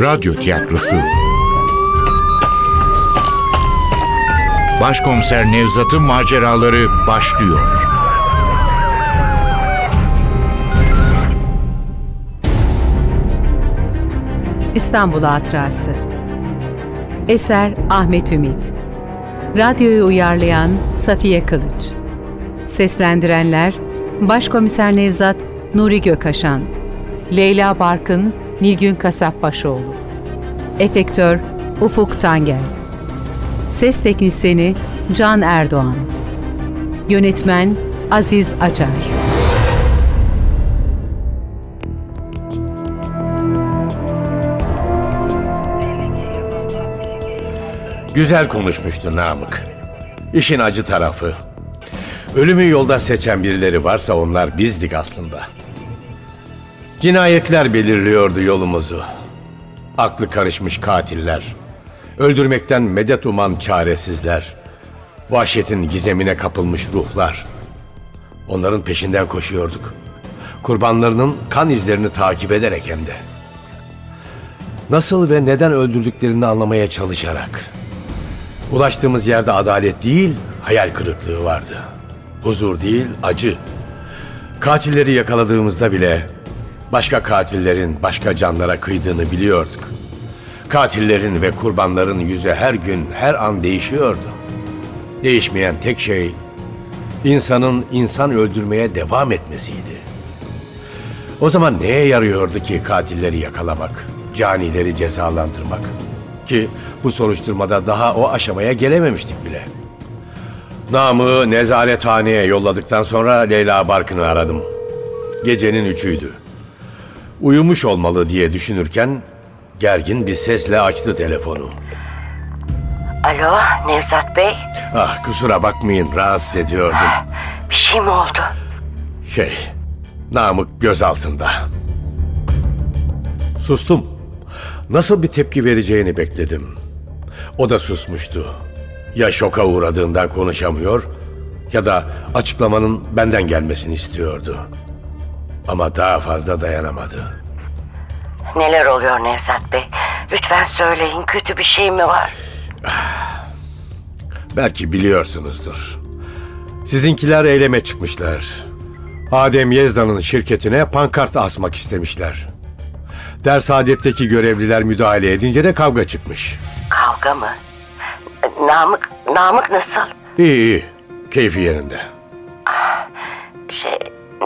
Radyo Tiyatrosu. Başkomiser Nevzat'ın maceraları başlıyor. İstanbul Hatırası. Eser Ahmet Ümit. Radyoyu uyarlayan Safiye Kılıç. Seslendirenler Başkomiser Nevzat Nuri Gökaşan Leyla Barkın Nilgün Kasapbaşoğlu Efektör Ufuk Tangel Ses Teknisini Can Erdoğan Yönetmen Aziz Acar Güzel konuşmuştu Namık. İşin acı tarafı. Ölümü yolda seçen birileri varsa onlar bizdik aslında. Cinayetler belirliyordu yolumuzu. Aklı karışmış katiller. Öldürmekten medet uman çaresizler. Vahşetin gizemine kapılmış ruhlar. Onların peşinden koşuyorduk. Kurbanlarının kan izlerini takip ederek hem de. Nasıl ve neden öldürdüklerini anlamaya çalışarak. Ulaştığımız yerde adalet değil, hayal kırıklığı vardı. Huzur değil, acı. Katilleri yakaladığımızda bile başka katillerin başka canlara kıydığını biliyorduk. Katillerin ve kurbanların yüzü her gün, her an değişiyordu. Değişmeyen tek şey insanın insan öldürmeye devam etmesiydi. O zaman neye yarıyordu ki katilleri yakalamak, canileri cezalandırmak? Ki bu soruşturmada daha o aşamaya gelememiştik bile. Namı nezarethaneye yolladıktan sonra Leyla Barkın'ı aradım. Gecenin üçüydü. Uyumuş olmalı diye düşünürken gergin bir sesle açtı telefonu. Alo Nevzat Bey. Ah kusura bakmayın rahatsız ediyordum. Bir şey mi oldu? Şey, Namık göz altında. Sustum. Nasıl bir tepki vereceğini bekledim. O da susmuştu. Ya şoka uğradığından konuşamıyor ya da açıklamanın benden gelmesini istiyordu. Ama daha fazla dayanamadı. Neler oluyor Nevzat Bey? Lütfen söyleyin kötü bir şey mi var? Belki biliyorsunuzdur. Sizinkiler eyleme çıkmışlar. Adem Yezdan'ın şirketine pankart asmak istemişler. Dersaadet'teki görevliler müdahale edince de kavga çıkmış. Kavga mı? Namık, Namık nasıl? İyi iyi, keyfi yerinde. Şey,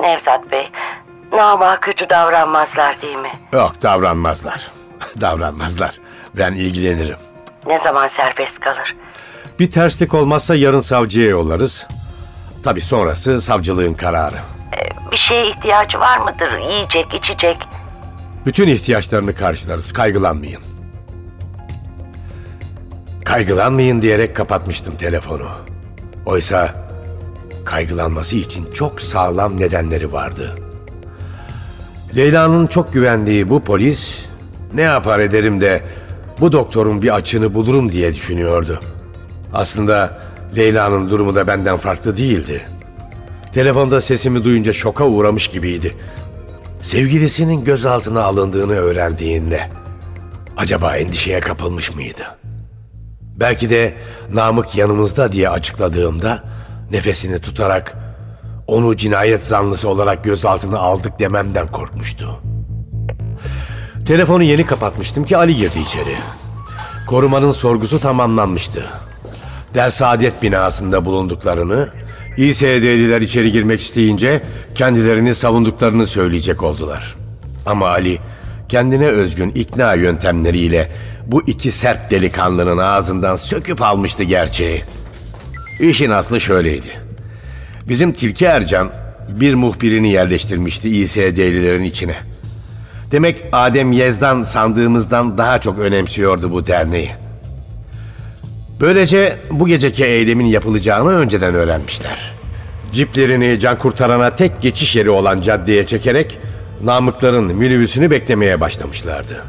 Nevzat Bey, Namık'a kötü davranmazlar değil mi? Yok davranmazlar. davranmazlar. Ben ilgilenirim. Ne zaman serbest kalır? Bir terslik olmazsa yarın savcıya yollarız. Tabii sonrası savcılığın kararı. Bir şeye ihtiyacı var mıdır? Yiyecek, içecek. Bütün ihtiyaçlarını karşılarız. Kaygılanmayın. Kaygılanmayın diyerek kapatmıştım telefonu. Oysa kaygılanması için çok sağlam nedenleri vardı. Leyla'nın çok güvendiği bu polis ne yapar ederim de bu doktorun bir açığını bulurum diye düşünüyordu. Aslında Leyla'nın durumu da benden farklı değildi. Telefonda sesimi duyunca şoka uğramış gibiydi. Sevgilisinin gözaltına alındığını öğrendiğinde acaba endişeye kapılmış mıydı? Belki de Namık yanımızda diye açıkladığımda nefesini tutarak onu cinayet zanlısı olarak gözaltına aldık dememden korkmuştu. Telefonu yeni kapatmıştım ki Ali girdi içeri. Korumanın sorgusu tamamlanmıştı. Dersaadet binasında bulunduklarını, İSD'liler içeri girmek isteyince kendilerini savunduklarını söyleyecek oldular. Ama Ali kendine özgün ikna yöntemleriyle bu iki sert delikanlının ağzından söküp almıştı gerçeği. İşin aslı şöyleydi. Bizim Tilki Ercan bir muhbirini yerleştirmişti İSD'lilerin içine. Demek Adem Yezdan sandığımızdan daha çok önemsiyordu bu derneği. Böylece bu geceki eylemin yapılacağını önceden öğrenmişler. Ciplerini can kurtarana tek geçiş yeri olan caddeye çekerek Namıkların minibüsünü beklemeye başlamışlardı.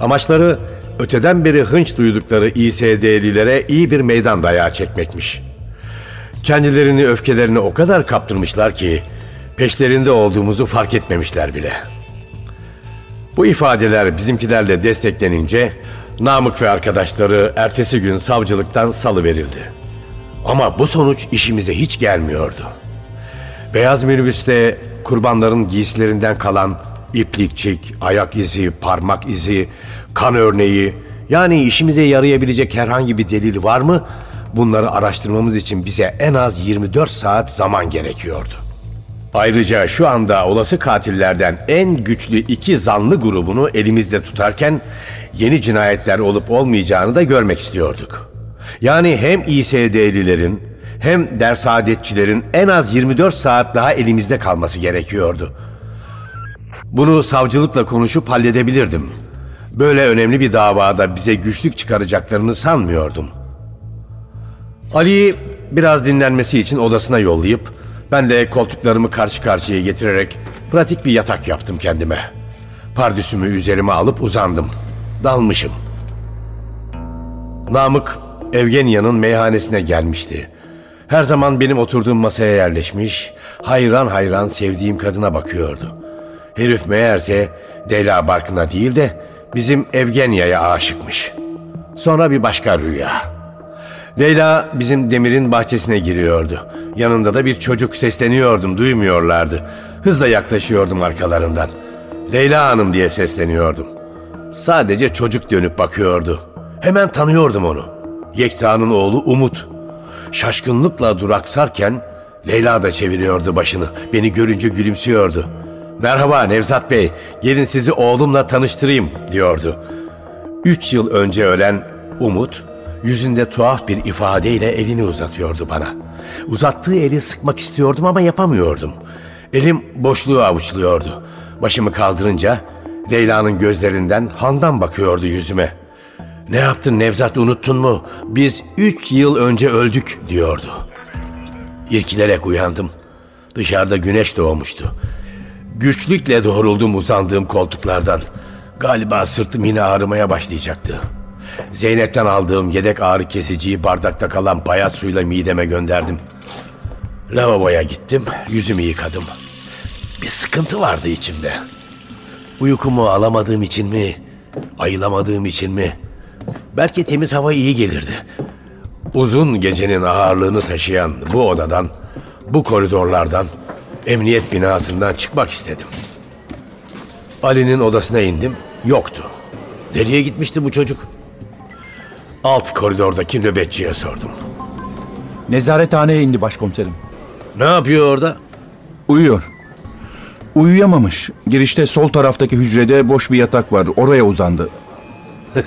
Amaçları öteden beri hınç duydukları İSD'lilere iyi bir meydan dayağı çekmekmiş. Kendilerini öfkelerini o kadar kaptırmışlar ki peşlerinde olduğumuzu fark etmemişler bile. Bu ifadeler bizimkilerle desteklenince Namık ve arkadaşları ertesi gün savcılıktan salı verildi. Ama bu sonuç işimize hiç gelmiyordu. Beyaz minibüste kurbanların giysilerinden kalan iplikçik, ayak izi, parmak izi, kan örneği yani işimize yarayabilecek herhangi bir delil var mı? Bunları araştırmamız için bize en az 24 saat zaman gerekiyordu. Ayrıca şu anda olası katillerden en güçlü iki zanlı grubunu elimizde tutarken yeni cinayetler olup olmayacağını da görmek istiyorduk. Yani hem İSD'lilerin hem dersadetçilerin en az 24 saat daha elimizde kalması gerekiyordu. Bunu savcılıkla konuşup halledebilirdim. Böyle önemli bir davada bize güçlük çıkaracaklarını sanmıyordum. Ali'yi biraz dinlenmesi için odasına yollayıp ben de koltuklarımı karşı karşıya getirerek pratik bir yatak yaptım kendime. Pardüsümü üzerime alıp uzandım. Dalmışım. Namık Evgenya'nın meyhanesine gelmişti. Her zaman benim oturduğum masaya yerleşmiş, hayran hayran sevdiğim kadına bakıyordu. Herif meğerse Leyla Barkın'a değil de bizim Evgenya'ya aşıkmış. Sonra bir başka rüya. Leyla bizim demirin bahçesine giriyordu. Yanında da bir çocuk sesleniyordum, duymuyorlardı. Hızla yaklaşıyordum arkalarından. Leyla Hanım diye sesleniyordum. Sadece çocuk dönüp bakıyordu. Hemen tanıyordum onu. Yekta'nın oğlu Umut. Şaşkınlıkla duraksarken Leyla da çeviriyordu başını. Beni görünce gülümsüyordu. Merhaba Nevzat Bey, gelin sizi oğlumla tanıştırayım diyordu. Üç yıl önce ölen Umut, yüzünde tuhaf bir ifadeyle elini uzatıyordu bana. Uzattığı eli sıkmak istiyordum ama yapamıyordum. Elim boşluğu avuçluyordu. Başımı kaldırınca Leyla'nın gözlerinden Handan bakıyordu yüzüme. Ne yaptın Nevzat unuttun mu? Biz üç yıl önce öldük diyordu. İrkilerek uyandım. Dışarıda güneş doğmuştu. Güçlükle doğruldum uzandığım koltuklardan. Galiba sırtım yine ağrımaya başlayacaktı. Zeynep'ten aldığım yedek ağrı kesiciyi bardakta kalan bayat suyla mideme gönderdim. Lavaboya gittim, yüzümü yıkadım. Bir sıkıntı vardı içimde. Uykumu alamadığım için mi, ayılamadığım için mi? Belki temiz hava iyi gelirdi. Uzun gecenin ağırlığını taşıyan bu odadan, bu koridorlardan, emniyet binasından çıkmak istedim. Ali'nin odasına indim, yoktu. Nereye gitmişti bu çocuk? Alt koridordaki nöbetçiye sordum. Nezarethaneye indi başkomiserim. Ne yapıyor orada? Uyuyor. Uyuyamamış. Girişte sol taraftaki hücrede boş bir yatak var. Oraya uzandı.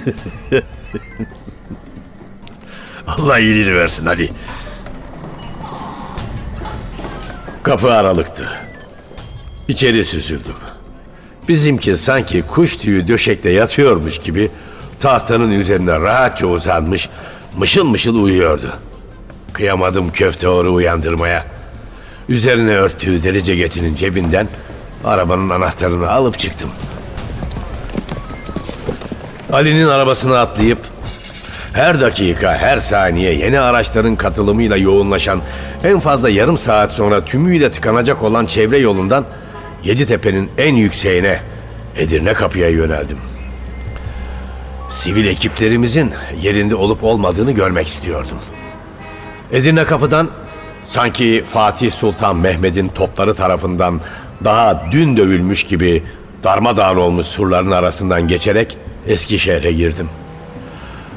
Allah iyiliğini versin Ali. Kapı aralıktı. İçeri süzüldüm. Bizimki sanki kuş tüyü döşekte yatıyormuş gibi tahtanın üzerine rahatça uzanmış, mışıl mışıl uyuyordu. Kıyamadım köfte oru uyandırmaya. Üzerine örttüğü deri ceketinin cebinden arabanın anahtarını alıp çıktım. Ali'nin arabasına atlayıp her dakika, her saniye yeni araçların katılımıyla yoğunlaşan, en fazla yarım saat sonra tümüyle tıkanacak olan çevre yolundan Yeditepe'nin en yükseğine Edirne Kapı'ya yöneldim. Sivil ekiplerimizin yerinde olup olmadığını görmek istiyordum. Edirne Kapı'dan sanki Fatih Sultan Mehmet'in topları tarafından daha dün dövülmüş gibi darmadağın olmuş surların arasından geçerek Eskişehir'e girdim.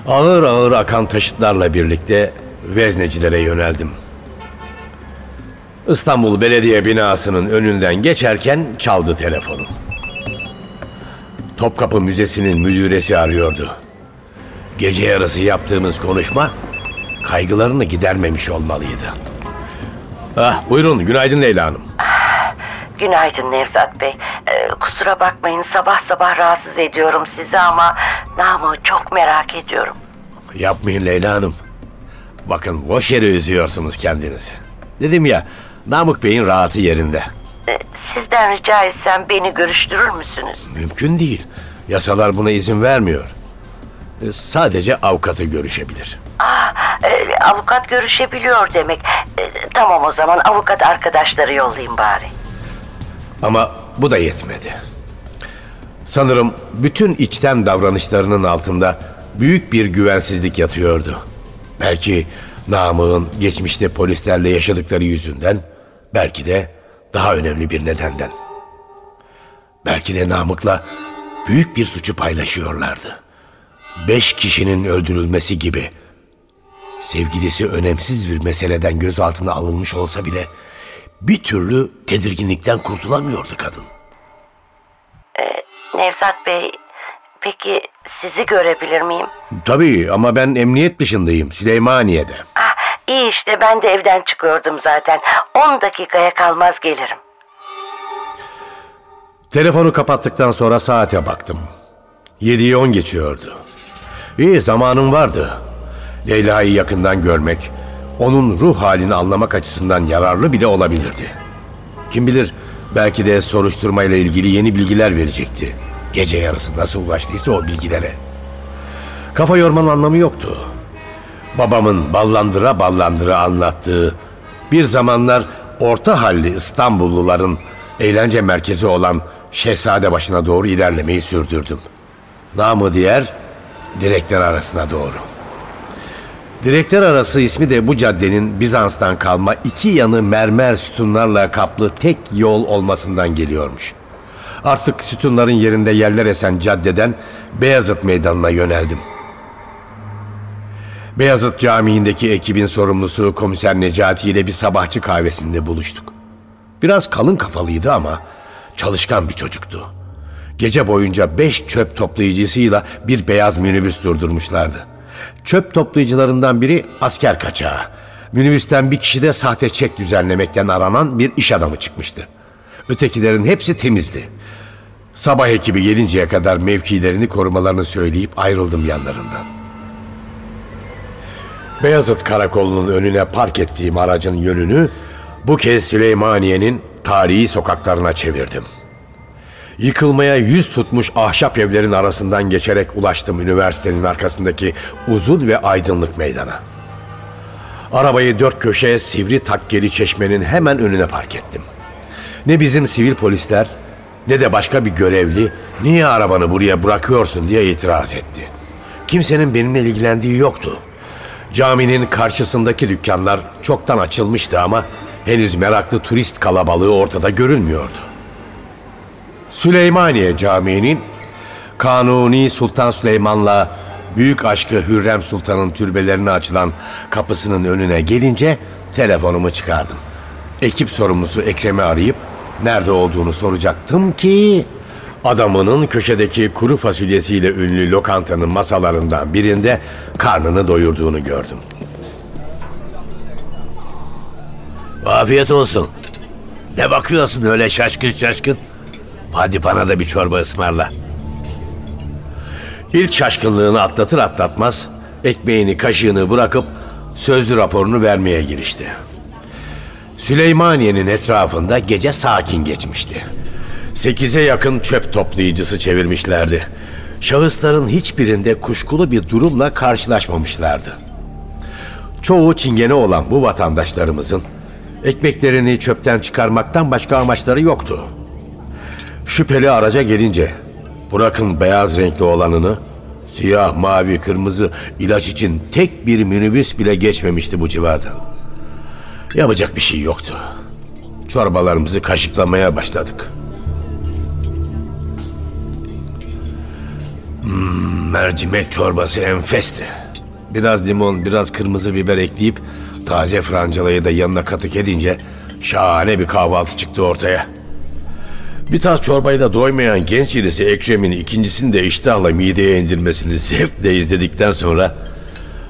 Ağır ağır akan taşıtlarla birlikte veznecilere yöneldim. İstanbul Belediye binasının önünden geçerken çaldı telefonum. Topkapı Müzesi'nin müdüresi arıyordu. Gece yarısı yaptığımız konuşma kaygılarını gidermemiş olmalıydı. Ah, buyurun, günaydın Leyla Hanım. Günaydın Nevzat Bey. Ee, kusura bakmayın sabah sabah rahatsız ediyorum sizi ama namı çok merak ediyorum. Yapmayın Leyla Hanım. Bakın boş yere üzüyorsunuz kendinizi. Dedim ya, Namık Bey'in rahatı yerinde. Ee, sizden rica etsem beni görüştürür müsünüz? Mümkün değil. Yasalar buna izin vermiyor. E, Sadece avukatı görüşebilir. Aa, e, avukat görüşebiliyor demek. E, tamam o zaman avukat arkadaşları yollayayım bari. Ama bu da yetmedi. Sanırım bütün içten davranışlarının altında büyük bir güvensizlik yatıyordu. Belki Namık'ın geçmişte polislerle yaşadıkları yüzünden, belki de daha önemli bir nedenden. Belki de Namık'la büyük bir suçu paylaşıyorlardı. Beş kişinin öldürülmesi gibi. Sevgilisi önemsiz bir meseleden gözaltına alınmış olsa bile bir türlü tedirginlikten kurtulamıyordu kadın. Nevzat Bey, peki sizi görebilir miyim? Tabii ama ben emniyet dışındayım Süleymaniye'de. Ah, iyi işte ben de evden çıkıyordum zaten. 10 dakikaya kalmaz gelirim. Telefonu kapattıktan sonra saate baktım. 7'yi 10 geçiyordu. İyi zamanım vardı. Leyla'yı yakından görmek, onun ruh halini anlamak açısından yararlı bile olabilirdi. Kim bilir belki de soruşturmayla ilgili yeni bilgiler verecekti. Gece yarısı nasıl ulaştıysa o bilgilere. Kafa yormanın anlamı yoktu. Babamın ballandıra ballandıra anlattığı bir zamanlar orta halli İstanbulluların eğlence merkezi olan Şehzade başına doğru ilerlemeyi sürdürdüm. Namı diğer direkler arasına doğru. Direkler arası ismi de bu caddenin Bizans'tan kalma iki yanı mermer sütunlarla kaplı tek yol olmasından geliyormuş. Artık sütunların yerinde yerler esen caddeden Beyazıt Meydanı'na yöneldim. Beyazıt Camii'ndeki ekibin sorumlusu komiser Necati ile bir sabahçı kahvesinde buluştuk. Biraz kalın kafalıydı ama çalışkan bir çocuktu. Gece boyunca beş çöp toplayıcısıyla bir beyaz minibüs durdurmuşlardı. Çöp toplayıcılarından biri asker kaçağı. Minibüsten bir kişi de sahte çek düzenlemekten aranan bir iş adamı çıkmıştı. Ötekilerin hepsi temizdi. Sabah ekibi gelinceye kadar mevkilerini korumalarını söyleyip ayrıldım yanlarından. Beyazıt Karakolu'nun önüne park ettiğim aracın yönünü bu kez Süleymaniye'nin tarihi sokaklarına çevirdim. Yıkılmaya yüz tutmuş ahşap evlerin arasından geçerek ulaştım üniversitenin arkasındaki uzun ve aydınlık meydana. Arabayı dört köşeye sivri takkeli çeşmenin hemen önüne park ettim. Ne bizim sivil polisler ne de başka bir görevli niye arabanı buraya bırakıyorsun diye itiraz etti. Kimsenin benimle ilgilendiği yoktu. Caminin karşısındaki dükkanlar çoktan açılmıştı ama henüz meraklı turist kalabalığı ortada görülmüyordu. Süleymaniye Camii'nin Kanuni Sultan Süleyman'la büyük aşkı Hürrem Sultan'ın türbelerine açılan kapısının önüne gelince telefonumu çıkardım. Ekip sorumlusu Ekrem'i arayıp nerede olduğunu soracaktım ki adamının köşedeki kuru fasulyesiyle ünlü lokantanın masalarından birinde karnını doyurduğunu gördüm. Afiyet olsun. Ne bakıyorsun öyle şaşkın şaşkın? Hadi bana da bir çorba ısmarla. İlk şaşkınlığını atlatır atlatmaz ekmeğini kaşığını bırakıp sözlü raporunu vermeye girişti. Süleymaniye'nin etrafında gece sakin geçmişti. Sekize yakın çöp toplayıcısı çevirmişlerdi. Şahısların hiçbirinde kuşkulu bir durumla karşılaşmamışlardı. Çoğu çingene olan bu vatandaşlarımızın ekmeklerini çöpten çıkarmaktan başka amaçları yoktu. Şüpheli araca gelince bırakın beyaz renkli olanını siyah, mavi, kırmızı ilaç için tek bir minibüs bile geçmemişti bu civardan. Yapacak bir şey yoktu. Çorbalarımızı kaşıklamaya başladık. Mercimek çorbası enfesti. Biraz limon, biraz kırmızı biber ekleyip taze francalayı da yanına katık edince şahane bir kahvaltı çıktı ortaya. Bir tas çorbayla doymayan genç irisi Ekrem'in ikincisini de iştahla mideye indirmesini zevkle izledikten sonra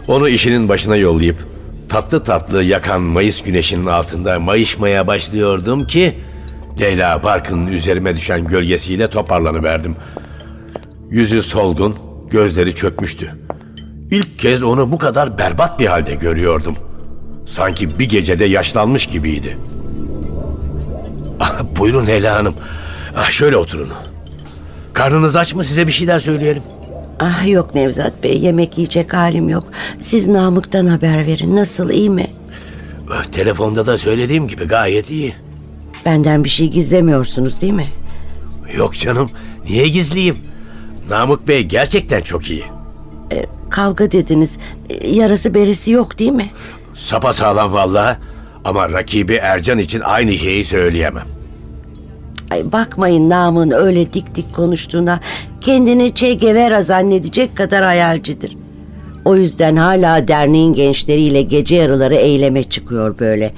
onu işinin başına yollayıp tatlı tatlı yakan Mayıs güneşinin altında mayışmaya başlıyordum ki Leyla Barkın'ın üzerime düşen gölgesiyle toparlanıverdim. Yüzü solgun, gözleri çökmüştü. İlk kez onu bu kadar berbat bir halde görüyordum. Sanki bir gecede yaşlanmış gibiydi. Ah, buyurun Leyla Hanım. Ah, şöyle oturun. Karnınız aç mı size bir şeyler söyleyelim. Ah yok Nevzat Bey yemek yiyecek halim yok. Siz Namık'tan haber verin nasıl iyi mi? Ah, Telefonda da söylediğim gibi gayet iyi. Benden bir şey gizlemiyorsunuz değil mi? Yok canım Niye gizliyim? Namık Bey gerçekten çok iyi. E, kavga dediniz. E, yarası beresi yok değil mi? Sapa sağlam vallahi. Ama rakibi Ercan için aynı şeyi söyleyemem. Ay bakmayın Namık'ın öyle dik dik konuştuğuna. Kendini Che Guevara zannedecek kadar hayalcidir. O yüzden hala derneğin gençleriyle gece yarıları eyleme çıkıyor böyle.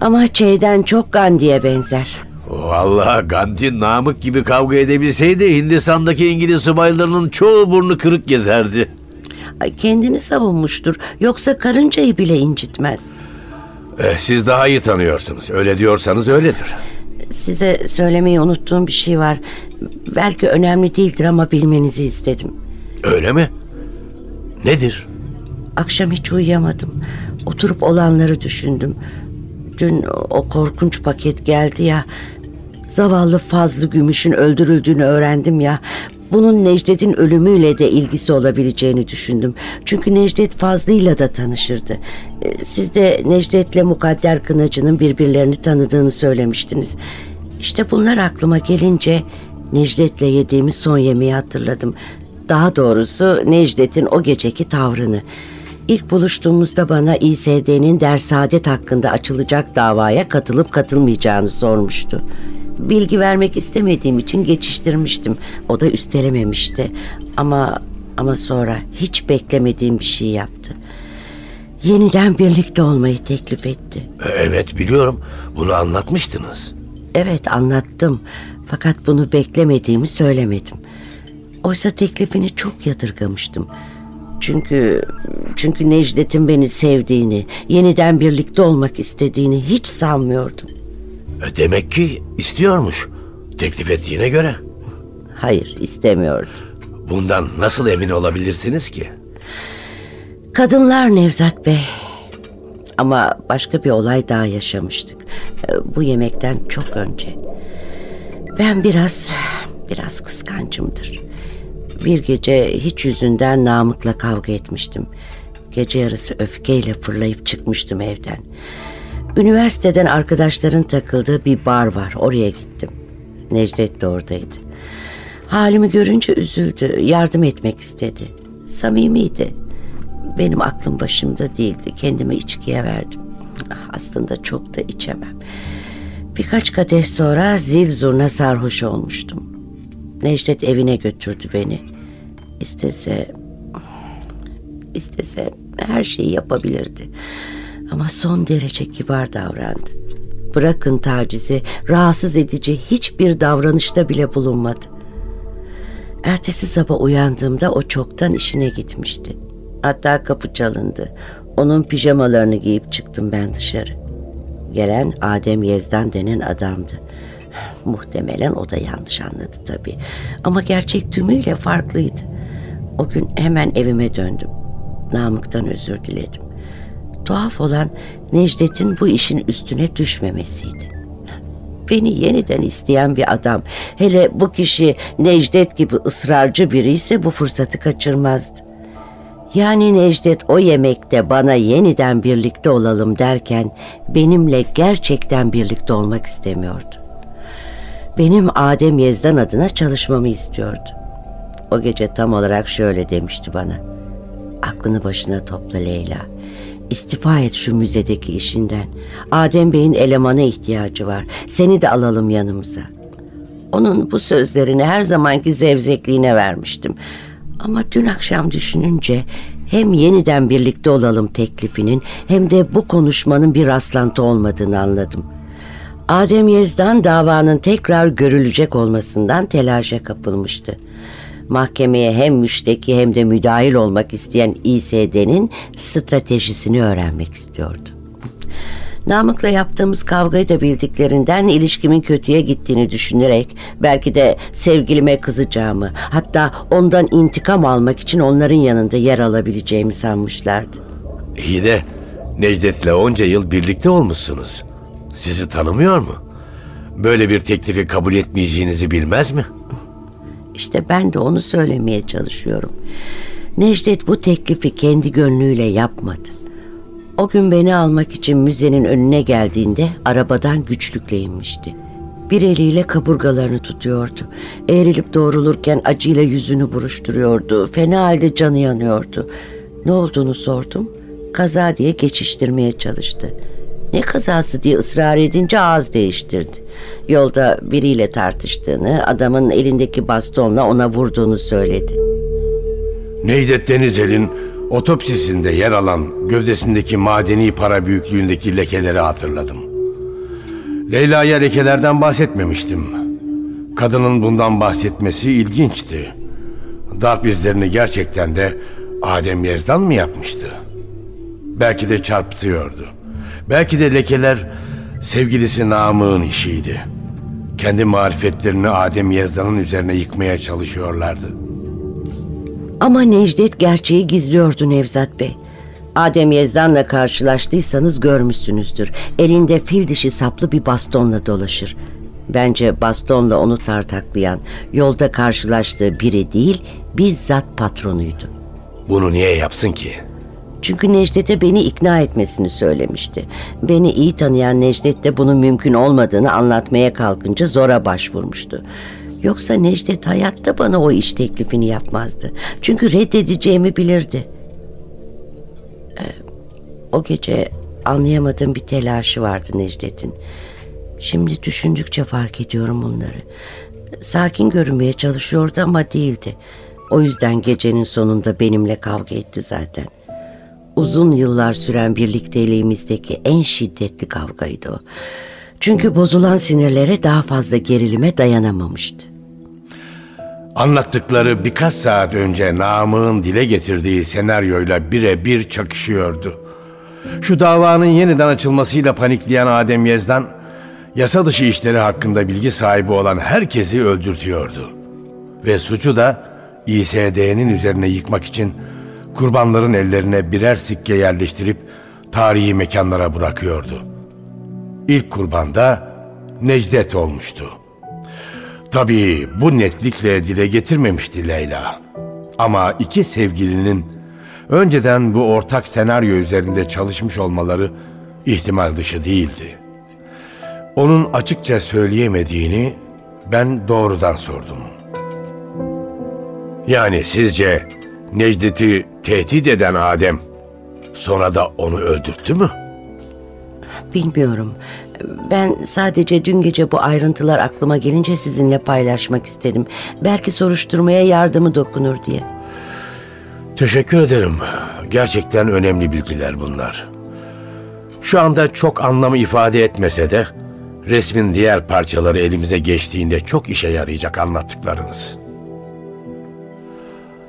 Ama Che'den çok Gandhi'ye benzer. Vallahi Gandhi Namık gibi kavga edebilseydi Hindistan'daki İngiliz subaylarının çoğu burnu kırık gezerdi. Ay kendini savunmuştur. Yoksa karıncayı bile incitmez. Eh, siz daha iyi tanıyorsunuz. Öyle diyorsanız öyledir. Size söylemeyi unuttuğum bir şey var. Belki önemli değildir ama bilmenizi istedim. Öyle mi? Nedir? Akşam hiç uyuyamadım. Oturup olanları düşündüm. Dün o korkunç paket geldi ya. Zavallı Fazlı Gümüş'ün öldürüldüğünü öğrendim ya. Bunun Necdet'in ölümüyle de ilgisi olabileceğini düşündüm. Çünkü Necdet Fazlı'yla da tanışırdı. Ee, Siz de Necdet'le Mukadder Kınacı'nın birbirlerini tanıdığını söylemiştiniz. İşte bunlar aklıma gelince Necdet'le yediğimiz son yemeği hatırladım. Daha doğrusu Necdet'in o geceki tavrını. İlk buluştuğumuzda bana İSD'nin dersadet hakkında açılacak davaya katılıp katılmayacağını sormuştu. Bilgi vermek istemediğim için geçiştirmiştim. O da üstelememişti. Ama ama sonra hiç beklemediğim bir şey yaptı. Yeniden birlikte olmayı teklif etti. E, Evet biliyorum. Bunu anlatmıştınız. Evet anlattım. Fakat bunu beklemediğimi söylemedim. Oysa teklifini çok yadırgamıştım. Çünkü çünkü Necdet'in beni sevdiğini, yeniden birlikte olmak istediğini hiç sanmıyordum. E, Demek ki istiyormuş. Teklif ettiğine göre. Hayır, istemiyordum. Bundan nasıl emin olabilirsiniz ki? Kadınlar Nevzat Bey. Ama başka bir olay daha yaşamıştık. Ee, Bu yemekten çok önce. Ben biraz, biraz kıskancımdır. Bir gece hiç yüzünden Namık'la kavga etmiştim. Gece yarısı öfkeyle fırlayıp çıkmıştım evden. Üniversiteden arkadaşların takıldığı bir bar var. Oraya gittim. Necdet de oradaydı. Halimi görünce üzüldü. Yardım etmek istedi. Samimiydi. Benim aklım başımda değildi. Kendimi içkiye verdim. Ah, Aslında çok da içemem. Birkaç kadeh sonra zil zurna sarhoş olmuştum. Necdet evine götürdü beni. İstese... istese her şeyi yapabilirdi. Ama son derece kibar davrandı. Bırakın tacizi, rahatsız edici hiçbir davranışta bile bulunmadı. Ertesi sabah uyandığımda o çoktan işine gitmişti. Hatta kapı çalındı. Onun pijamalarını giyip çıktım ben dışarı. Gelen Adem Yezdan denen adamdı. Muhtemelen o da yanlış anladı tabii. Ama gerçek tümüyle farklıydı. O gün hemen evime döndüm. Namık'tan özür diledim. Tuhaf olan Necdet'in bu işin üstüne düşmemesiydi. Beni yeniden isteyen bir adam, hele bu kişi Necdet gibi ısrarcı biri ise bu fırsatı kaçırmazdı. Yani Necdet o yemekte bana yeniden birlikte olalım derken benimle gerçekten birlikte olmak istemiyordu. Benim Adem Yezdan adına çalışmamı istiyordu. O gece tam olarak şöyle demişti bana. Aklını başına topla Leyla. İstifa et şu müzedeki işinden. Adem Bey'in elemana ihtiyacı var. Seni de alalım yanımıza. Onun bu sözlerini her zamanki zevzekliğine vermiştim. Ama dün akşam düşününce hem yeniden birlikte olalım teklifinin hem de bu konuşmanın bir rastlantı olmadığını anladım. Adem Yezdan davanın tekrar görülecek olmasından telaşa kapılmıştı. Mahkemeye hem müşteki hem de müdahil olmak isteyen İSD'nin stratejisini öğrenmek istiyordu. Namık'la yaptığımız kavgayı da bildiklerinden ilişkimin kötüye gittiğini düşünerek belki de sevgilime kızacağımı hatta ondan intikam almak için onların yanında yer alabileceğimi sanmışlardı. İyi de Necdet'le onca yıl birlikte olmuşsunuz. Sizi tanımıyor mu? Böyle bir teklifi kabul etmeyeceğinizi bilmez mi? İşte ben de onu söylemeye çalışıyorum. Necdet bu teklifi kendi gönlüyle yapmadı. O gün beni almak için müzenin önüne geldiğinde arabadan güçlükle inmişti. Bir eliyle kaburgalarını tutuyordu. Eğrilip doğrulurken acıyla yüzünü buruşturuyordu. Fena halde canı yanıyordu. Ne olduğunu sordum. Kaza diye geçiştirmeye çalıştı. Ne kazası diye ısrar edince ağız değiştirdi. Yolda biriyle tartıştığını, adamın elindeki bastonla ona vurduğunu söyledi. Necdet Denizel'in otopsisinde yer alan gövdesindeki madeni para büyüklüğündeki lekeleri hatırladım. Leyla'ya lekelerden bahsetmemiştim. Kadının bundan bahsetmesi ilginçti. Darp izlerini gerçekten de Adem Yezdan mı yapmıştı? Belki de çarpıtıyordu. Belki de lekeler sevgilisi Namık'ın işiydi. Kendi marifetlerini Adem Yezdan'ın üzerine yıkmaya çalışıyorlardı. Ama Necdet gerçeği gizliyordu Nevzat Bey. Adem Yezdan'la karşılaştıysanız görmüşsünüzdür. Elinde fil dişi saplı bir bastonla dolaşır. Bence bastonla onu tartaklayan, yolda karşılaştığı biri değil, bizzat patronuydu. Bunu niye yapsın ki? Çünkü Necdet'e beni ikna etmesini söylemişti. Beni iyi tanıyan Necdet de bunun mümkün olmadığını anlatmaya kalkınca zora başvurmuştu. Yoksa Necdet hayatta bana o iş teklifini yapmazdı. Çünkü reddedeceğimi bilirdi. Ee, o gece anlayamadığım bir telaşı vardı Necdet'in. Şimdi düşündükçe fark ediyorum bunları. Sakin görünmeye çalışıyordu ama değildi. O yüzden gecenin sonunda benimle kavga etti zaten. Uzun yıllar süren birlikteliğimizdeki en şiddetli kavgaydı o. Çünkü bozulan sinirlere daha fazla gerilime dayanamamıştı. Anlattıkları birkaç saat önce Namık'ın dile getirdiği senaryoyla birebir çakışıyordu. Şu davanın yeniden açılmasıyla panikleyen Adem Yezdan, yasa dışı işleri hakkında bilgi sahibi olan herkesi öldürtüyordu. Ve suçu da İSD'nin üzerine yıkmak için kurbanların ellerine birer sikke yerleştirip tarihi mekanlara bırakıyordu. İlk kurban da Necdet olmuştu. Tabii bu netlikle dile getirmemişti Leyla. Ama iki sevgilinin önceden bu ortak senaryo üzerinde çalışmış olmaları ihtimal dışı değildi. Onun açıkça söyleyemediğini ben doğrudan sordum. Yani sizce Necdet'i tehdit eden Adem sonra da onu öldürttü mü? Bilmiyorum. Ben sadece dün gece bu ayrıntılar aklıma gelince sizinle paylaşmak istedim. Belki soruşturmaya yardımı dokunur diye. Teşekkür ederim. Gerçekten önemli bilgiler bunlar. Şu anda çok anlamı ifade etmese de resmin diğer parçaları elimize geçtiğinde çok işe yarayacak anlattıklarınız.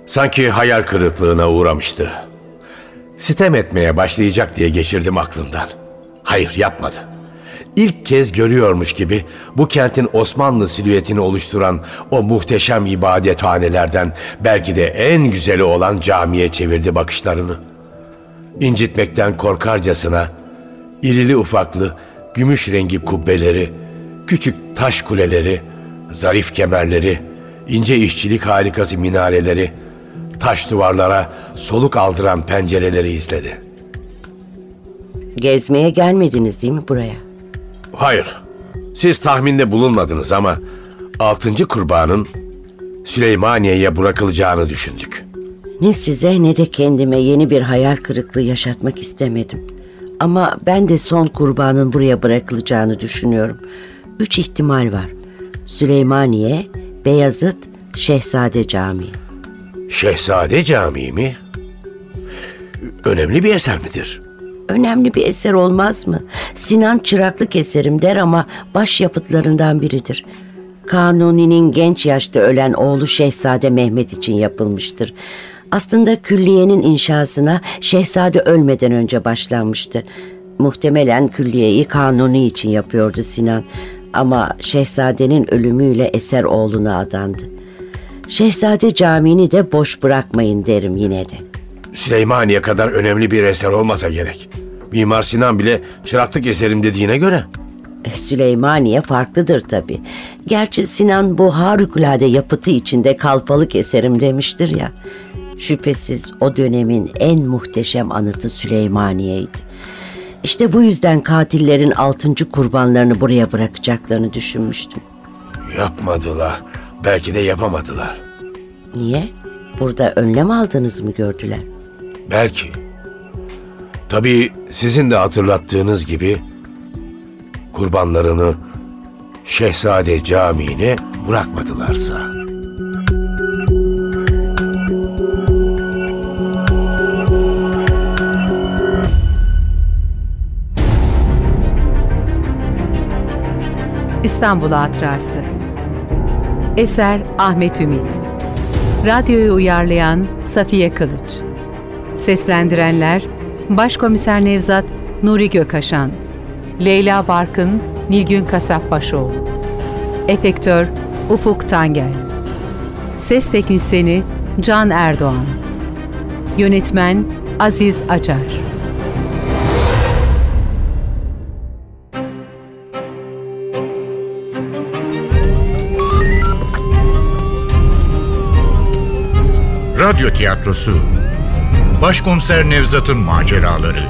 Sanki hayal kırıklığına uğramıştı. Sitem etmeye başlayacak diye geçirdim aklımdan. Hayır yapmadı. İlk kez görüyormuş gibi bu kentin Osmanlı silüetini oluşturan o muhteşem ibadethanelerden belki de en güzeli olan camiye çevirdi bakışlarını. İncitmekten korkarcasına irili ufaklı gümüş rengi kubbeleri, küçük taş kuleleri, zarif kemerleri, ince işçilik harikası minareleri, taş duvarlara soluk aldıran pencereleri izledi. Gezmeye gelmediniz değil mi buraya? Hayır, siz tahminde bulunmadınız ama altıncı kurbanın Süleymaniye'ye bırakılacağını düşündük. Ne size ne de kendime yeni bir hayal kırıklığı yaşatmak istemedim. Ama ben de son kurbanın buraya bırakılacağını düşünüyorum. Üç ihtimal var. Süleymaniye, Beyazıt, Şehzade Camii. Şehzade Camii mi? Önemli bir eser midir? Önemli bir eser olmaz mı? Sinan çıraklık eserim der ama baş yapıtlarından biridir. Kanuni'nin genç yaşta ölen oğlu Şehzade Mehmet için yapılmıştır. Aslında külliyenin inşasına Şehzade ölmeden önce başlanmıştı. Muhtemelen külliyeyi Kanuni için yapıyordu Sinan. Ama Şehzadenin ölümüyle eser oğluna adandı. Şehzade Camii'ni de boş bırakmayın derim yine de. Süleymaniye kadar önemli bir eser olmasa gerek. Mimar Sinan bile çıraklık eserim dediğine göre. E, Süleymaniye farklıdır tabi. Gerçi Sinan bu harikulade yapıtı içinde kalfalık eserim demiştir ya. Şüphesiz o dönemin en muhteşem anıtı Süleymaniye'ydi. İşte bu yüzden katillerin altıncı kurbanlarını buraya bırakacaklarını düşünmüştüm. Yapmadılar. Belki de yapamadılar. Niye? Burada önlem aldığınızı mı gördüler? Belki. Tabii sizin de hatırlattığınız gibi kurbanlarını Şehzade Camii'ne bırakmadılarsa. İstanbul Hatırası Eser Ahmet Ümit. Radyoyu uyarlayan Safiye Kılıç. Seslendirenler Başkomiser Nevzat Nuri Gökaşan Leyla Barkın Nilgün Kasapbaşoğlu Efektör Ufuk Tangel Ses Teknisini Can Erdoğan Yönetmen Aziz Acar Radyo tiyatrosu. Başkomiser Nevzat'ın maceraları